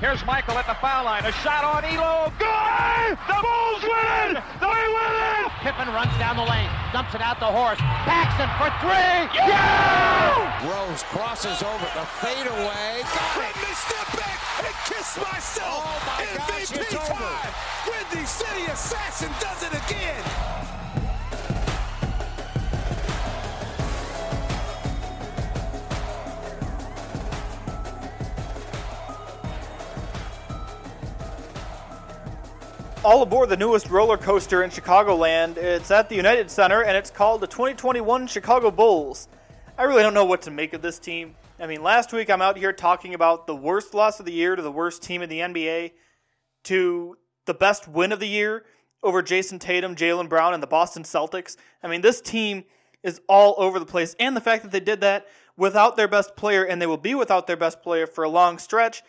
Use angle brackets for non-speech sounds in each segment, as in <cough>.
Here's Michael at the foul line. A shot on Ehlo. Good! The Bulls win it! They win it! Pippen runs down the lane, dumps it out to Horace. Paxson for three. Yeah! Rose crosses over the fadeaway. Let me step back and kiss myself. Oh my gosh, MVP it's over. time. Windy City Assassin does it again. All aboard the newest roller coaster in Chicagoland. It's at the United Center and it's called the 2021 Chicago Bulls. I really don't know what to make of this team. I mean, last week I'm out here talking about the worst loss of the year to the worst team in the NBA to the best win of the year over Jayson Tatum, Jaylen Brown, and the Boston Celtics. I mean, this team is all over the place. And the fact that they did that without their best player and they will be without their best player for a long stretch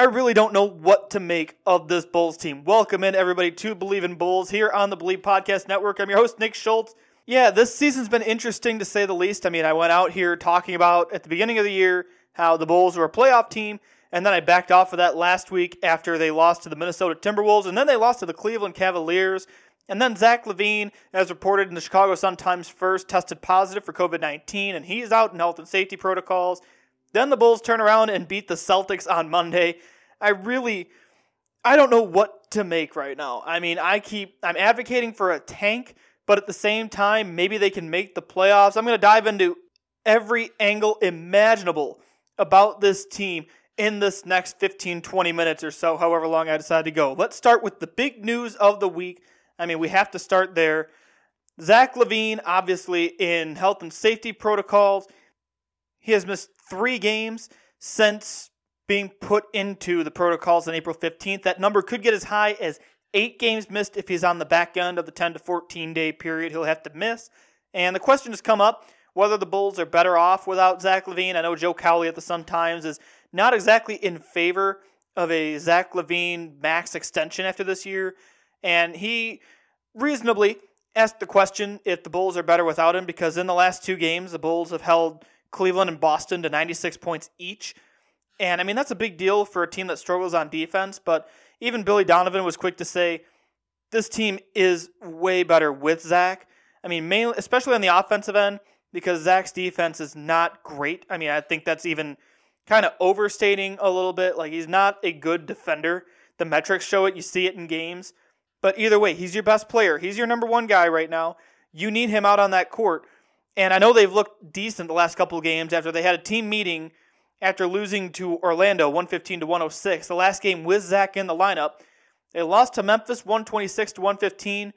I really don't know what to make of this Bulls team. Welcome in, everybody, to Believe in Bulls here on the Believe Podcast Network. I'm your host, Nick Schultz. Yeah, this season's been interesting to say the least. I mean, I went out here talking about at the beginning of the year how the Bulls were a playoff team, and then I backed off of that last week after they lost to the Minnesota Timberwolves, and then they lost to the Cleveland Cavaliers. And then Zach LaVine, as reported in the Chicago Sun Times first, tested positive for COVID 19, and he's out in health and safety protocols. Then the Bulls turn around and beat the Celtics on Monday. I really I don't know what to make right now. I mean, I keep I'm advocating for a tank, but at the same time, maybe they can make the playoffs. I'm going to dive into every angle imaginable about this team in this next 15 20 minutes or so, however long I decide to go. Let's start with the big news of the week. I mean, we have to start there. Zach LaVine, obviously, in health and safety protocols. He has missed three games since being put into the protocols on April 15th. That number could get as high as eight games missed if he's on the back end of the 10 to 14 day period he'll have to miss. And the question has come up whether the Bulls are better off without Zach LaVine. I know Joe Cowley at the Sun Times is not exactly in favor of a Zach LaVine max extension after this year. And he reasonably asked the question if the Bulls are better without him because in the last two games, the Bulls have held Cleveland and Boston to 96 points each. And I mean, that's a big deal for a team that struggles on defense. But even Billy Donovan was quick to say this team is way better with Zach. I mean, mainly, especially on the offensive end, because Zach's defense is not great. I mean, I think that's even kind of overstating a little bit. Like, he's not a good defender. The metrics show it. You see it in games. But either way, he's your best player. He's your number one guy right now. You need him out on that court. And I know they've looked decent the last couple of games after they had a team meeting after losing to Orlando 115 to 106. The last game with Zach in the lineup. They lost to Memphis 126 to 115,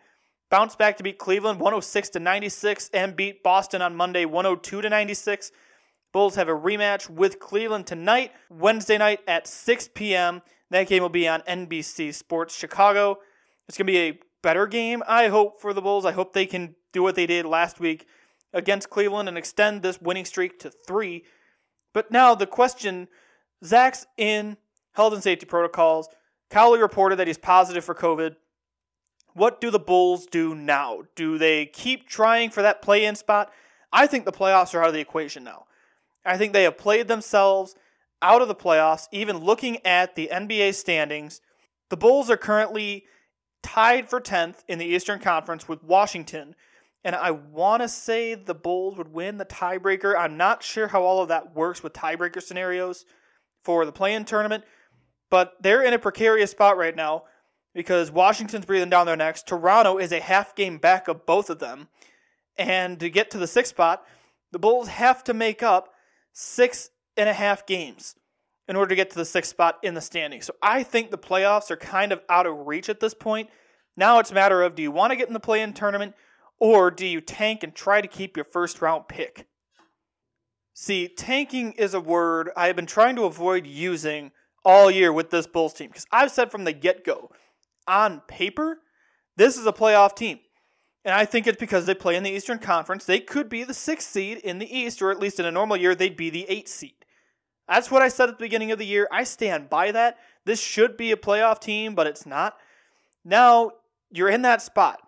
bounced back to beat Cleveland 106 to 96, and beat Boston on Monday 102 to 96. Bulls have a rematch with Cleveland tonight, Wednesday night at 6 p.m. That game will be on NBC Sports Chicago. It's going to be a better game, I hope, for the Bulls. I hope they can do what they did last week against Cleveland and extend this winning streak to three. But now the question Zach's in health and safety protocols. Cowley reported that he's positive for COVID. What do the Bulls do now? Do they keep trying for that play in spot? I think the playoffs are out of the equation now. I think they have played themselves out of the playoffs, even looking at the NBA standings. The Bulls are currently tied for 10th in the Eastern Conference with Washington. And I want to say the Bulls would win the tiebreaker. I'm not sure how all of that works with tiebreaker scenarios for the play in tournament, but they're in a precarious spot right now because Washington's breathing down their necks. Toronto is a half game back of both of them. And to get to the sixth spot, the Bulls have to make up six and a half games in order to get to the sixth spot in the standings. So I think the playoffs are kind of out of reach at this point. Now it's a matter of do you want to get in the play in tournament or do you tank and try to keep your first round pick? See, tanking is a word I have been trying to avoid using all year with this Bulls team because I've said from the get go, on paper, this is a playoff team. And I think it's because they play in the Eastern Conference. They could be the sixth seed in the East, or at least in a normal year, they'd be the eighth seed. That's what I said at the beginning of the year. I stand by that. This should be a playoff team, but it's not. Now you're in that spot.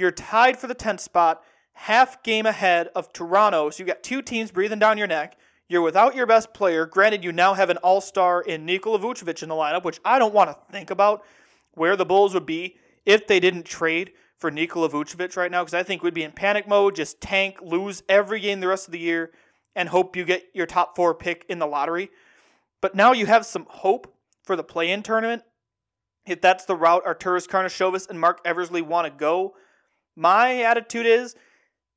You're tied for the 10th spot, half game ahead of Toronto. So you've got two teams breathing down your neck. You're without your best player. Granted, you now have an all star in Nikola Vucevic in the lineup, which I don't want to think about where the Bulls would be if they didn't trade for Nikola Vucevic right now, because I think we'd be in panic mode, just tank, lose every game the rest of the year, and hope you get your top four pick in the lottery. But now you have some hope for the play in tournament. If that's the route Arturas Karnisovas and Marc Eversley want to go, my attitude is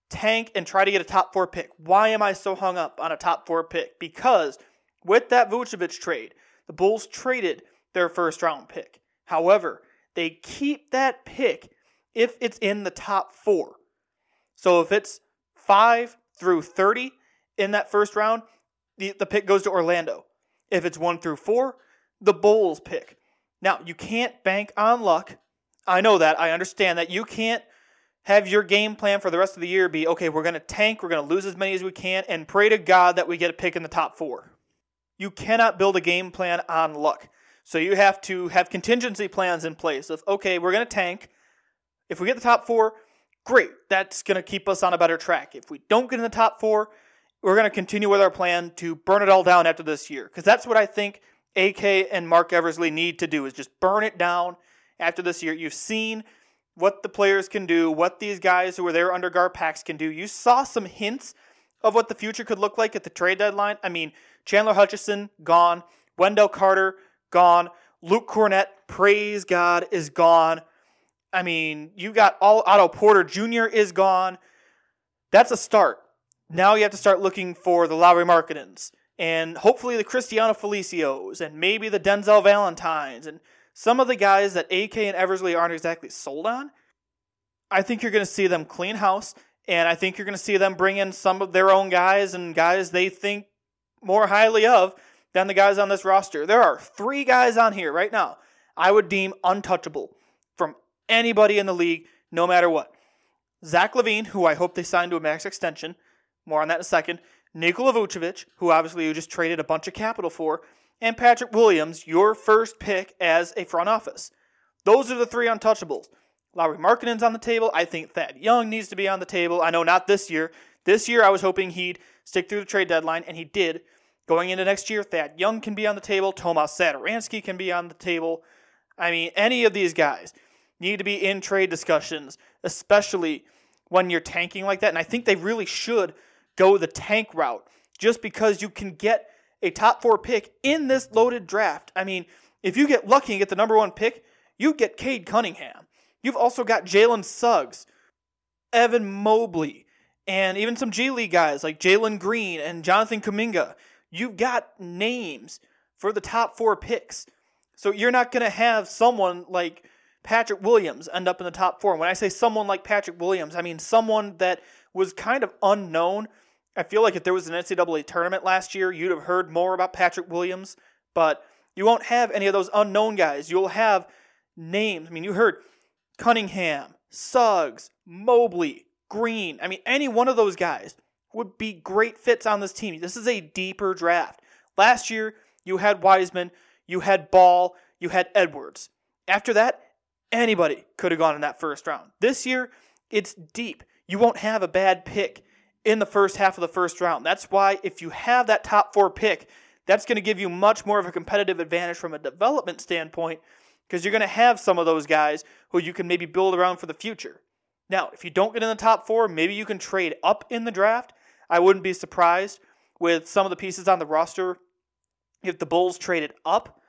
tank and try to get a top four pick. Why am I so hung up on a top four pick? Because with that Vucevic trade, the Bulls traded their first round pick. However, they keep that pick if it's in the top four. So if it's 5 through 30 in that first round, the, the pick goes to Orlando. If it's 1 through 4, the Bulls pick. Now, you can't bank on luck. I know that. I understand that. You can't have your game plan for the rest of the year be okay, we're going to tank, we're going to lose as many as we can, and pray to God that we get a pick in the top four. You cannot build a game plan on luck. So you have to have contingency plans in place of, okay, we're going to tank. If we get the top four, great. That's going to keep us on a better track. If we don't get in the top four, we're going to continue with our plan to burn it all down after this year. Because that's what I think AK and Marc Eversley need to do is just burn it down after this year. You've seen what the players can do, what these guys who were there under Garpax can do. You saw some hints of what the future could look like at the trade deadline. I mean, Chandler Hutchison, gone. Wendell Carter, gone. Luke Kornet, praise God, is gone. I mean, you got all Otto Porter Jr. is gone. That's a start. Now you have to start looking for the Lauri Markkanens and hopefully the Cristiano Felicios and maybe the Denzel Valentines and some of the guys that AK and Eversley aren't exactly sold on. I think you're going to see them clean house, and I think you're going to see them bring in some of their own guys and guys they think more highly of than the guys on this roster. There are three guys on here right now I would deem untouchable from anybody in the league, no matter what. Zach LaVine, who I hope they sign to a max extension, more on that in a second. Nikola Vucevic, who obviously you just traded a bunch of capital for, and Patrick Williams, your first pick as a front office. Those are the three untouchables. Lauri Markkanen's on the table. I think Thad Young needs to be on the table. I know not this year. This year I was hoping he'd stick through the trade deadline, and he did. Going into next year, Thad Young can be on the table. Tomas Satoransky can be on the table. I mean, any of these guys need to be in trade discussions, especially when you're tanking like that. And I think they really should go the tank route just because you can get a top four pick in this loaded draft. I mean, if you get lucky and get the number one pick, you get Cade Cunningham. You've also got Jalen Suggs, Evan Mobley, and even some G League guys like Jalen Green and Jonathan Kuminga. You've got names for the top four picks. So you're not going to have someone like Patrick Williams end up in the top four. when I say someone like Patrick Williams, I mean someone that was kind of unknown I feel like if there was an NCAA tournament last year, you'd have heard more about Patrick Williams, but you won't have any of those unknown guys. You'll have names. I mean, you heard Cunningham, Suggs, Mobley, Green. I mean, any one of those guys would be great fits on this team. This is a deeper draft. Last year, you had Wiseman, you had Ball, you had Edwards. After that, Anybody could have gone in that first round. This year, it's deep. You won't have a bad pick in the first half of the first round. That's why if you have that top four pick, that's going to give you much more of a competitive advantage from a development standpoint because you're going to have some of those guys who you can maybe build around for the future. Now, if you don't get in the top four, maybe you can trade up in the draft. I wouldn't be surprised with some of the pieces on the roster if the Bulls traded up,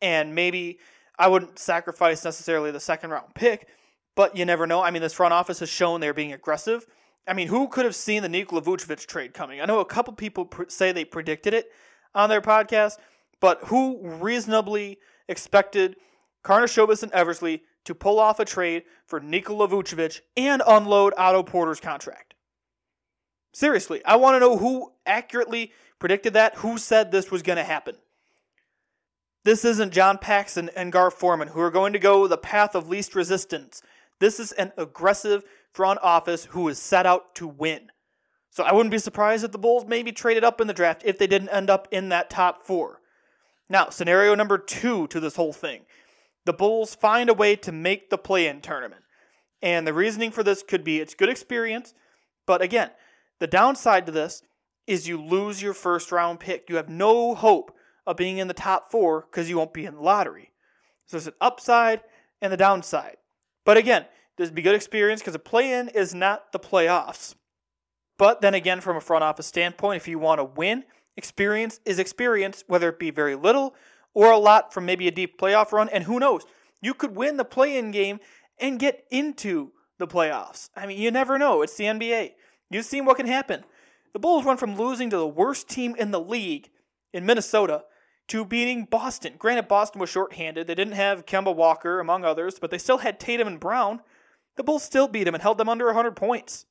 and maybe I wouldn't sacrifice necessarily the second round pick, but you never know. I mean, this front office has shown they're being aggressive. I mean, who could have seen the Nikola Vucevic trade coming? I know a couple people pr- say they predicted it on their podcast, but who reasonably expected Karnisovas and Eversley to pull off a trade for Nikola Vucevic and unload Otto Porter's contract? Seriously, I want to know who accurately predicted that, who said this was going to happen. This isn't John Paxson and Gar Forman, who are going to go the path of least resistance. This is an aggressive front office who is set out to win. So I wouldn't be surprised if the Bulls maybe traded up in the draft if they didn't end up in that top four. Now, scenario number two to this whole thing the Bulls find a way to make the play in tournament. And the reasoning for this could be it's good experience, but again, the downside to this is you lose your first round pick. You have no hope of being in the top four because you won't be in the lottery. So there's an upside and the downside. But again, this would be good experience because the play in is not the playoffs. But then again, from a front office standpoint, if you want to win, experience is experience, whether it be very little or a lot from maybe a deep playoff run. And who knows? You could win the play in game and get into the playoffs. I mean, you never know. It's the NBA. You've seen what can happen. The Bulls went from losing to the worst team in the league in Minnesota to beating Boston. Granted, Boston was shorthanded. They didn't have Kemba Walker, among others, but they still had Tatum and Brown. The Bulls still beat them and held them under 100 points.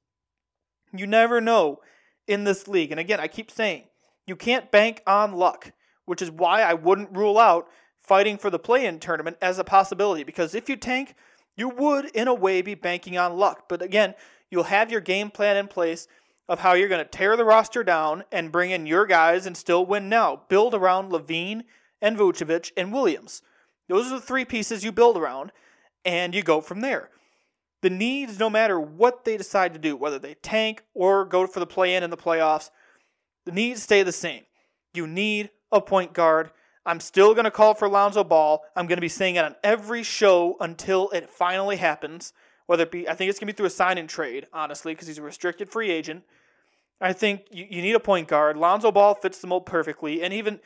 You never know in this league. And again, I keep saying, you can't bank on luck, which is why I wouldn't rule out fighting for the play in tournament as a possibility. Because if you tank, you would, in a way, be banking on luck. But again, you'll have your game plan in place of how you're going to tear the roster down and bring in your guys and still win now. Build around LaVine and Vucevic and Williams. Those are the three pieces you build around, and you go from there. The needs, no matter what they decide to do, whether they tank or go for the play in in the playoffs, the needs stay the same. You need a point guard. I'm still going to call for Lonzo Ball. I'm going to be saying it on every show until it finally happens. Whether it be, I think it's to be through a sign and trade, honestly, because he's a restricted free agent. I think you, you need a point guard. Lonzo Ball fits the mold perfectly, and even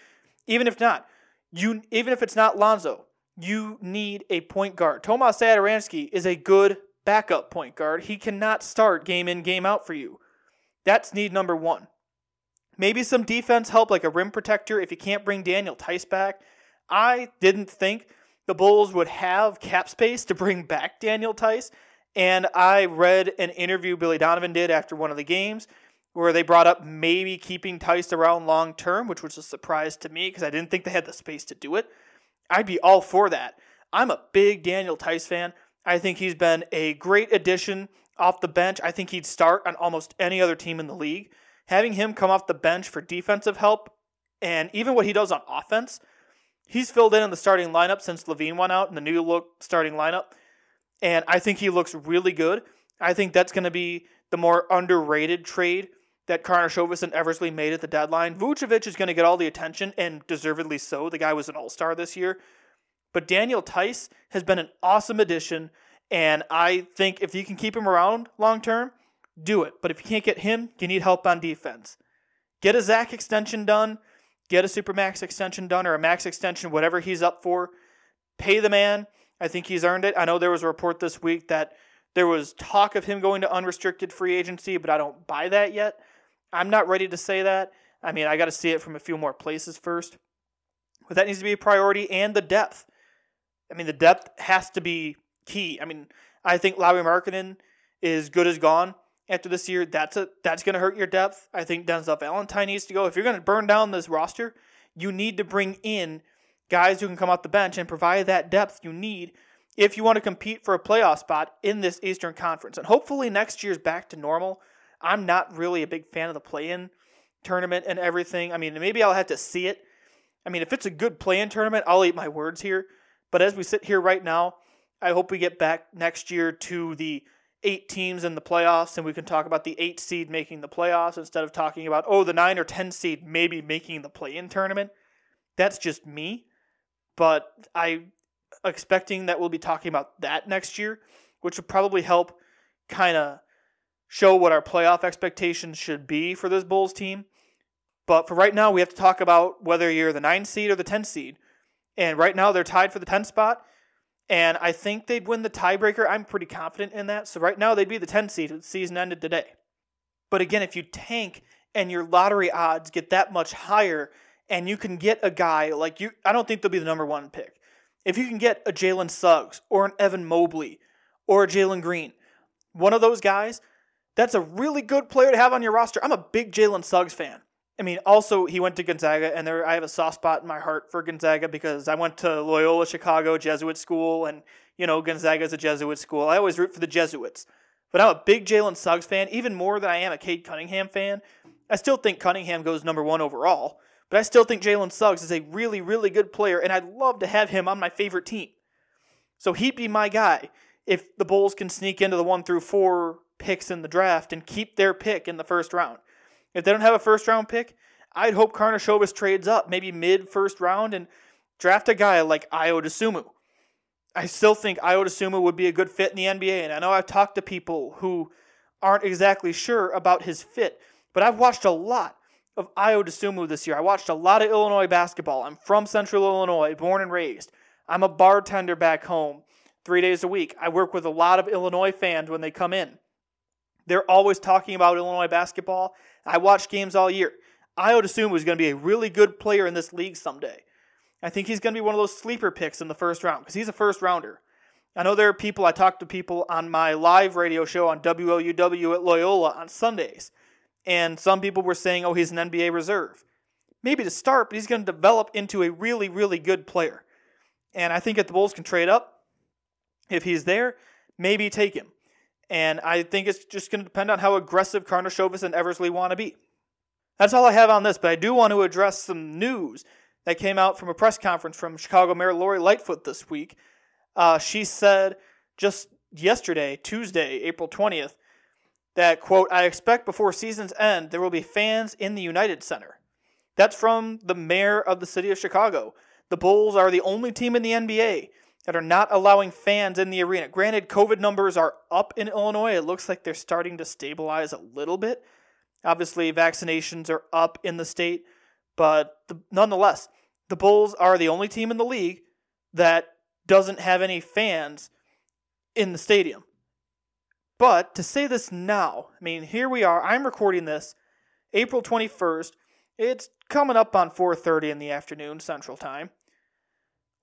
even if not, you even if it's not Lonzo, you need a point guard. Tomas Satoransky is a good backup point guard. He cannot start game in game out for you. That's need number one. Maybe some defense help, like a rim protector, if you can't bring Daniel Theis back. I didn't think the Bulls would have cap space to bring back Daniel Theis, and I read an interview Billy Donovan did after one of the games where they brought up maybe keeping Theis around long term, which was a surprise to me because I didn't think they had the space to do it. I'd be all for that. I'm a big Daniel Theis fan. I think he's been a great addition off the bench. I think he'd start on almost any other team in the league. Having him come off the bench for defensive help and even what he does on offense, he's filled in in the starting lineup since LaVine went out in the new look starting lineup. And I think he looks really good. I think that's going to be the more underrated trade that Karnisovas and Eversley made at the deadline. Vucevic is going to get all the attention, and deservedly so. The guy was an all star this year. But Daniel Theis has been an awesome addition, and I think if you can keep him around long term, do it. But if you can't get him, you need help on defense. Get a Zach extension done, get a Supermax extension done, or a max extension, whatever he's up for. Pay the man. I think he's earned it. I know there was a report this week that there was talk of him going to unrestricted free agency, but I don't buy that yet. I'm not ready to say that. I mean, I got to see it from a few more places first. But that needs to be a priority and the depth. I mean, the depth has to be key. I mean, I think Lauri Markkanen is good as gone after this year. That's a that's going to hurt your depth. I think Denzel Valentine needs to go. If you're going to burn down this roster, you need to bring in guys who can come off the bench and provide that depth you need if you want to compete for a playoff spot in this Eastern Conference. And hopefully next year's back to normal. I'm not really a big fan of the play-in tournament and everything. I mean, maybe I'll have to see it. I mean, if it's a good play-in tournament, I'll eat my words here. But as we sit here right now, I hope we get back next year to the eight teams in the playoffs and we can talk about the eight seed making the playoffs instead of talking about, oh, the nine or 10 seed maybe making the play in tournament. That's just me. But I expecting that we'll be talking about that next year, which would probably help kind of show what our playoff expectations should be for this Bulls team. But for right now, we have to talk about whether you're the 9 seed or the 10 seed. And right now, they're tied for the 10 spot. And I think they'd win the tiebreaker. I'm pretty confident in that. So right now, they'd be the 10 seed the season ended today. But again, if you tank and your lottery odds get that much higher, and you can get a guy like you, I don't think they'll be the number one pick. If you can get a Jalen Suggs or an Evan Mobley or a Jalen Green, one of those guys, that's a really good player to have on your roster. I'm a big Jalen Suggs fan. I mean, also he went to Gonzaga, and there I have a soft spot in my heart for Gonzaga because I went to Loyola Chicago Jesuit school, and you know Gonzaga is a Jesuit school. I always root for the Jesuits, but I'm a big Jalen Suggs fan, even more than I am a Cade Cunningham fan. I still think Cunningham goes number one overall, but I still think Jalen Suggs is a really, really good player, and I'd love to have him on my favorite team. So he'd be my guy if the Bulls can sneak into the one through four picks in the draft and keep their pick in the first round. If they don't have a first round pick, I'd hope Karnisovas trades up, maybe mid first round, and draft a guy like Ayo Dosunmu. I still think Ayo Dosunmu would be a good fit in the NBA, and I know I've talked to people who aren't exactly sure about his fit, but I've watched a lot of Ayo Dosunmu this year. I watched a lot of Illinois basketball. I'm from Central Illinois, born and raised. I'm a bartender back home three days a week. I work with a lot of Illinois fans when they come in. They're always talking about Illinois basketball. I watch games all year. Ayo Dosunmu is going to be a really good player in this league someday. I think he's going to be one of those sleeper picks in the first round because he's a first rounder. I know there are people, I talk to people on my live radio show on WLUW at Loyola on Sundays, and some people were saying, oh, he's an NBA reserve. Maybe to start, but he's going to develop into a really, really good player. And I think if the Bulls can trade up, if he's there, maybe take him. And I think it's just going to depend on how aggressive Karnisovas and Eversley want to be. That's all I have on this, but I do want to address some news that came out from a press conference from Chicago Mayor Lori Lightfoot this week. Uh, she said just yesterday, Tuesday, April 20th, that, quote, I expect before season's end there will be fans in the United Center. That's from the mayor of the city of Chicago. The Bulls are the only team in the NBA that are not allowing fans in the arena. Granted, COVID numbers are up in Illinois. It looks like they're starting to stabilize a little bit. Obviously, vaccinations are up in the state, but the, nonetheless, the Bulls are the only team in the league that doesn't have any fans in the stadium. But to say this now, I mean, here we are. I'm recording this April 21st. It's coming up on 4:30 in the afternoon Central Time.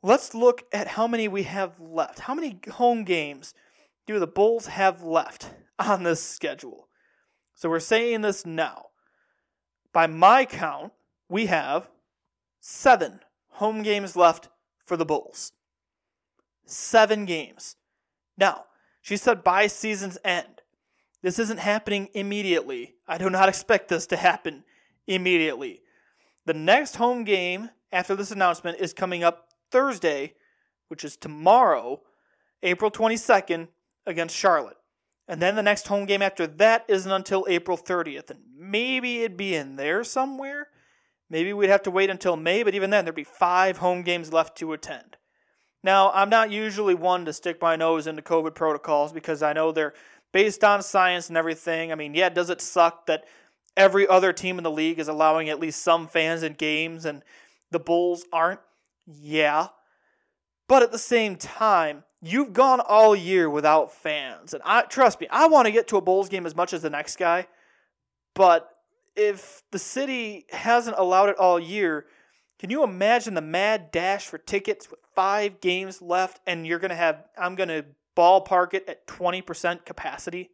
Let's look at how many we have left. How many home games do the Bulls have left <laughs> on this schedule? So we're saying this now. By my count, we have seven home games left for the Bulls. Seven games. Now, she said by season's end. This isn't happening immediately. I do not expect this to happen immediately. The next home game after this announcement is coming up Thursday, which is tomorrow, April 22nd, against Charlotte. And then the next home game after that isn't until April 30th. And maybe it'd be in there somewhere. Maybe we'd have to wait until May, but even then, there'd be five home games left to attend. Now, I'm not usually one to stick my nose into COVID protocols because I know they're based on science and everything. I mean, yeah, does it suck that every other team in the league is allowing at least some fans in games and the Bulls aren't? Yeah. But at the same time, you've gone all year without fans. And I trust me, I want to get to a Bulls game as much as the next guy. But if the city hasn't allowed it all year, can you imagine the mad dash for tickets with five games left and you're going to have, I'm going to ballpark it at 20% capacity?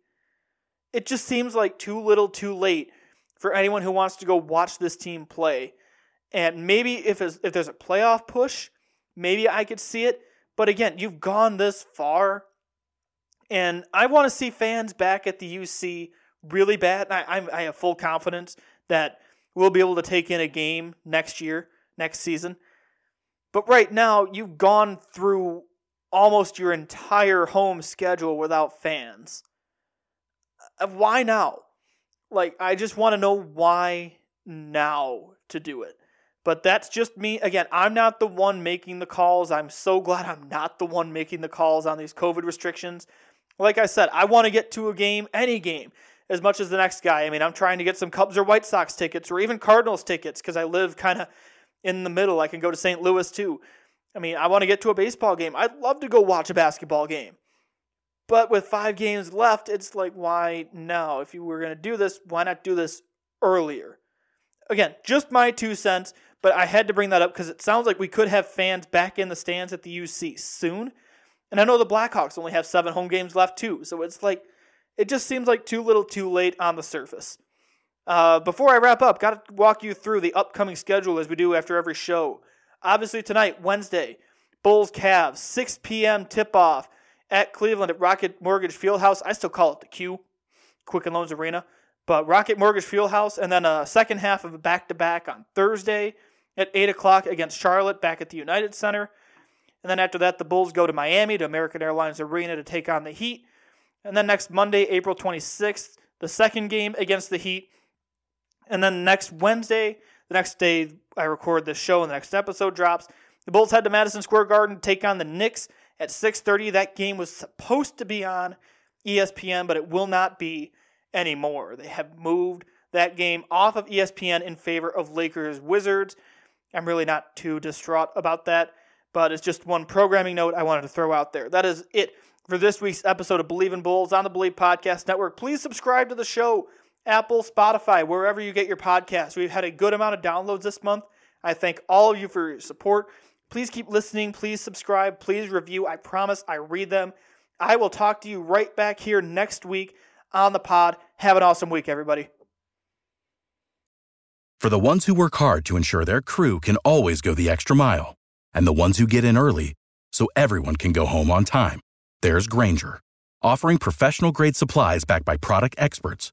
It just seems like too little too late for anyone who wants to go watch this team play. And maybe if if there's a playoff push, maybe I could see it. But again, you've gone this far, and I want to see fans back at the UC really bad. I, I have full confidence that we'll be able to take in a game next year, next season. But right now, you've gone through almost your entire home schedule without fans. Uh, Why now? Like, I just want to know why now to do it. But that's just me. Again, I'm not the one making the calls. I'm so glad I'm not the one making the calls on these COVID restrictions. Like I said, I want to get to a game, any game, as much as the next guy. I mean, I'm trying to get some Cubs or White Sox tickets or even Cardinals tickets because I live kind of in the middle. I can go to St. Louis too. I mean, I want to get to a baseball game. I'd love to go watch a basketball game. But with five games left, it's like, why now? If you were going to do this, why not do this earlier? Again, just my two cents, but I had to bring that up because it sounds like we could have fans back in the stands at the UC soon. And I know the Blackhawks only have seven home games left too, so it's like, it just seems like too little too late on the surface. Uh, before I wrap up, got to walk you through the upcoming schedule as we do after every show. Obviously, tonight, Wednesday, Bulls Cavs, 6 p.m. tip off at Cleveland at Rocket Mortgage Fieldhouse. I still call it the Q, Quicken Loans Arena, but Rocket Mortgage Fieldhouse, and then a second half of a back to back on Thursday at 8 o'clock against Charlotte back at the United Center. And then after that, the Bulls go to Miami to American Airlines Arena to take on the Heat. And then next Monday, April 26th, the second game against the Heat. And then next Wednesday, the next day I record this show and the next episode drops, the Bulls head to Madison Square Garden to take on the Knicks at 6:30. That game was supposed to be on ESPN, but it will not be anymore. They have moved that game off of ESPN in favor of Lakers Wizards. I'm really not too distraught about that, but it's just one programming note I wanted to throw out there. That is it for this week's episode of Believe in Bulls on the Believe Podcast Network. Please subscribe to the show, Apple, Spotify, wherever you get your podcasts. We've had a good amount of downloads this month. I thank all of you for your support. Please keep listening. Please subscribe. Please review. I promise I read them. I will talk to you right back here next week on the pod. Have an awesome week, everybody. For the ones who work hard to ensure their crew can always go the extra mile, and the ones who get in early so everyone can go home on time, there's Grainger, offering professional grade supplies backed by product experts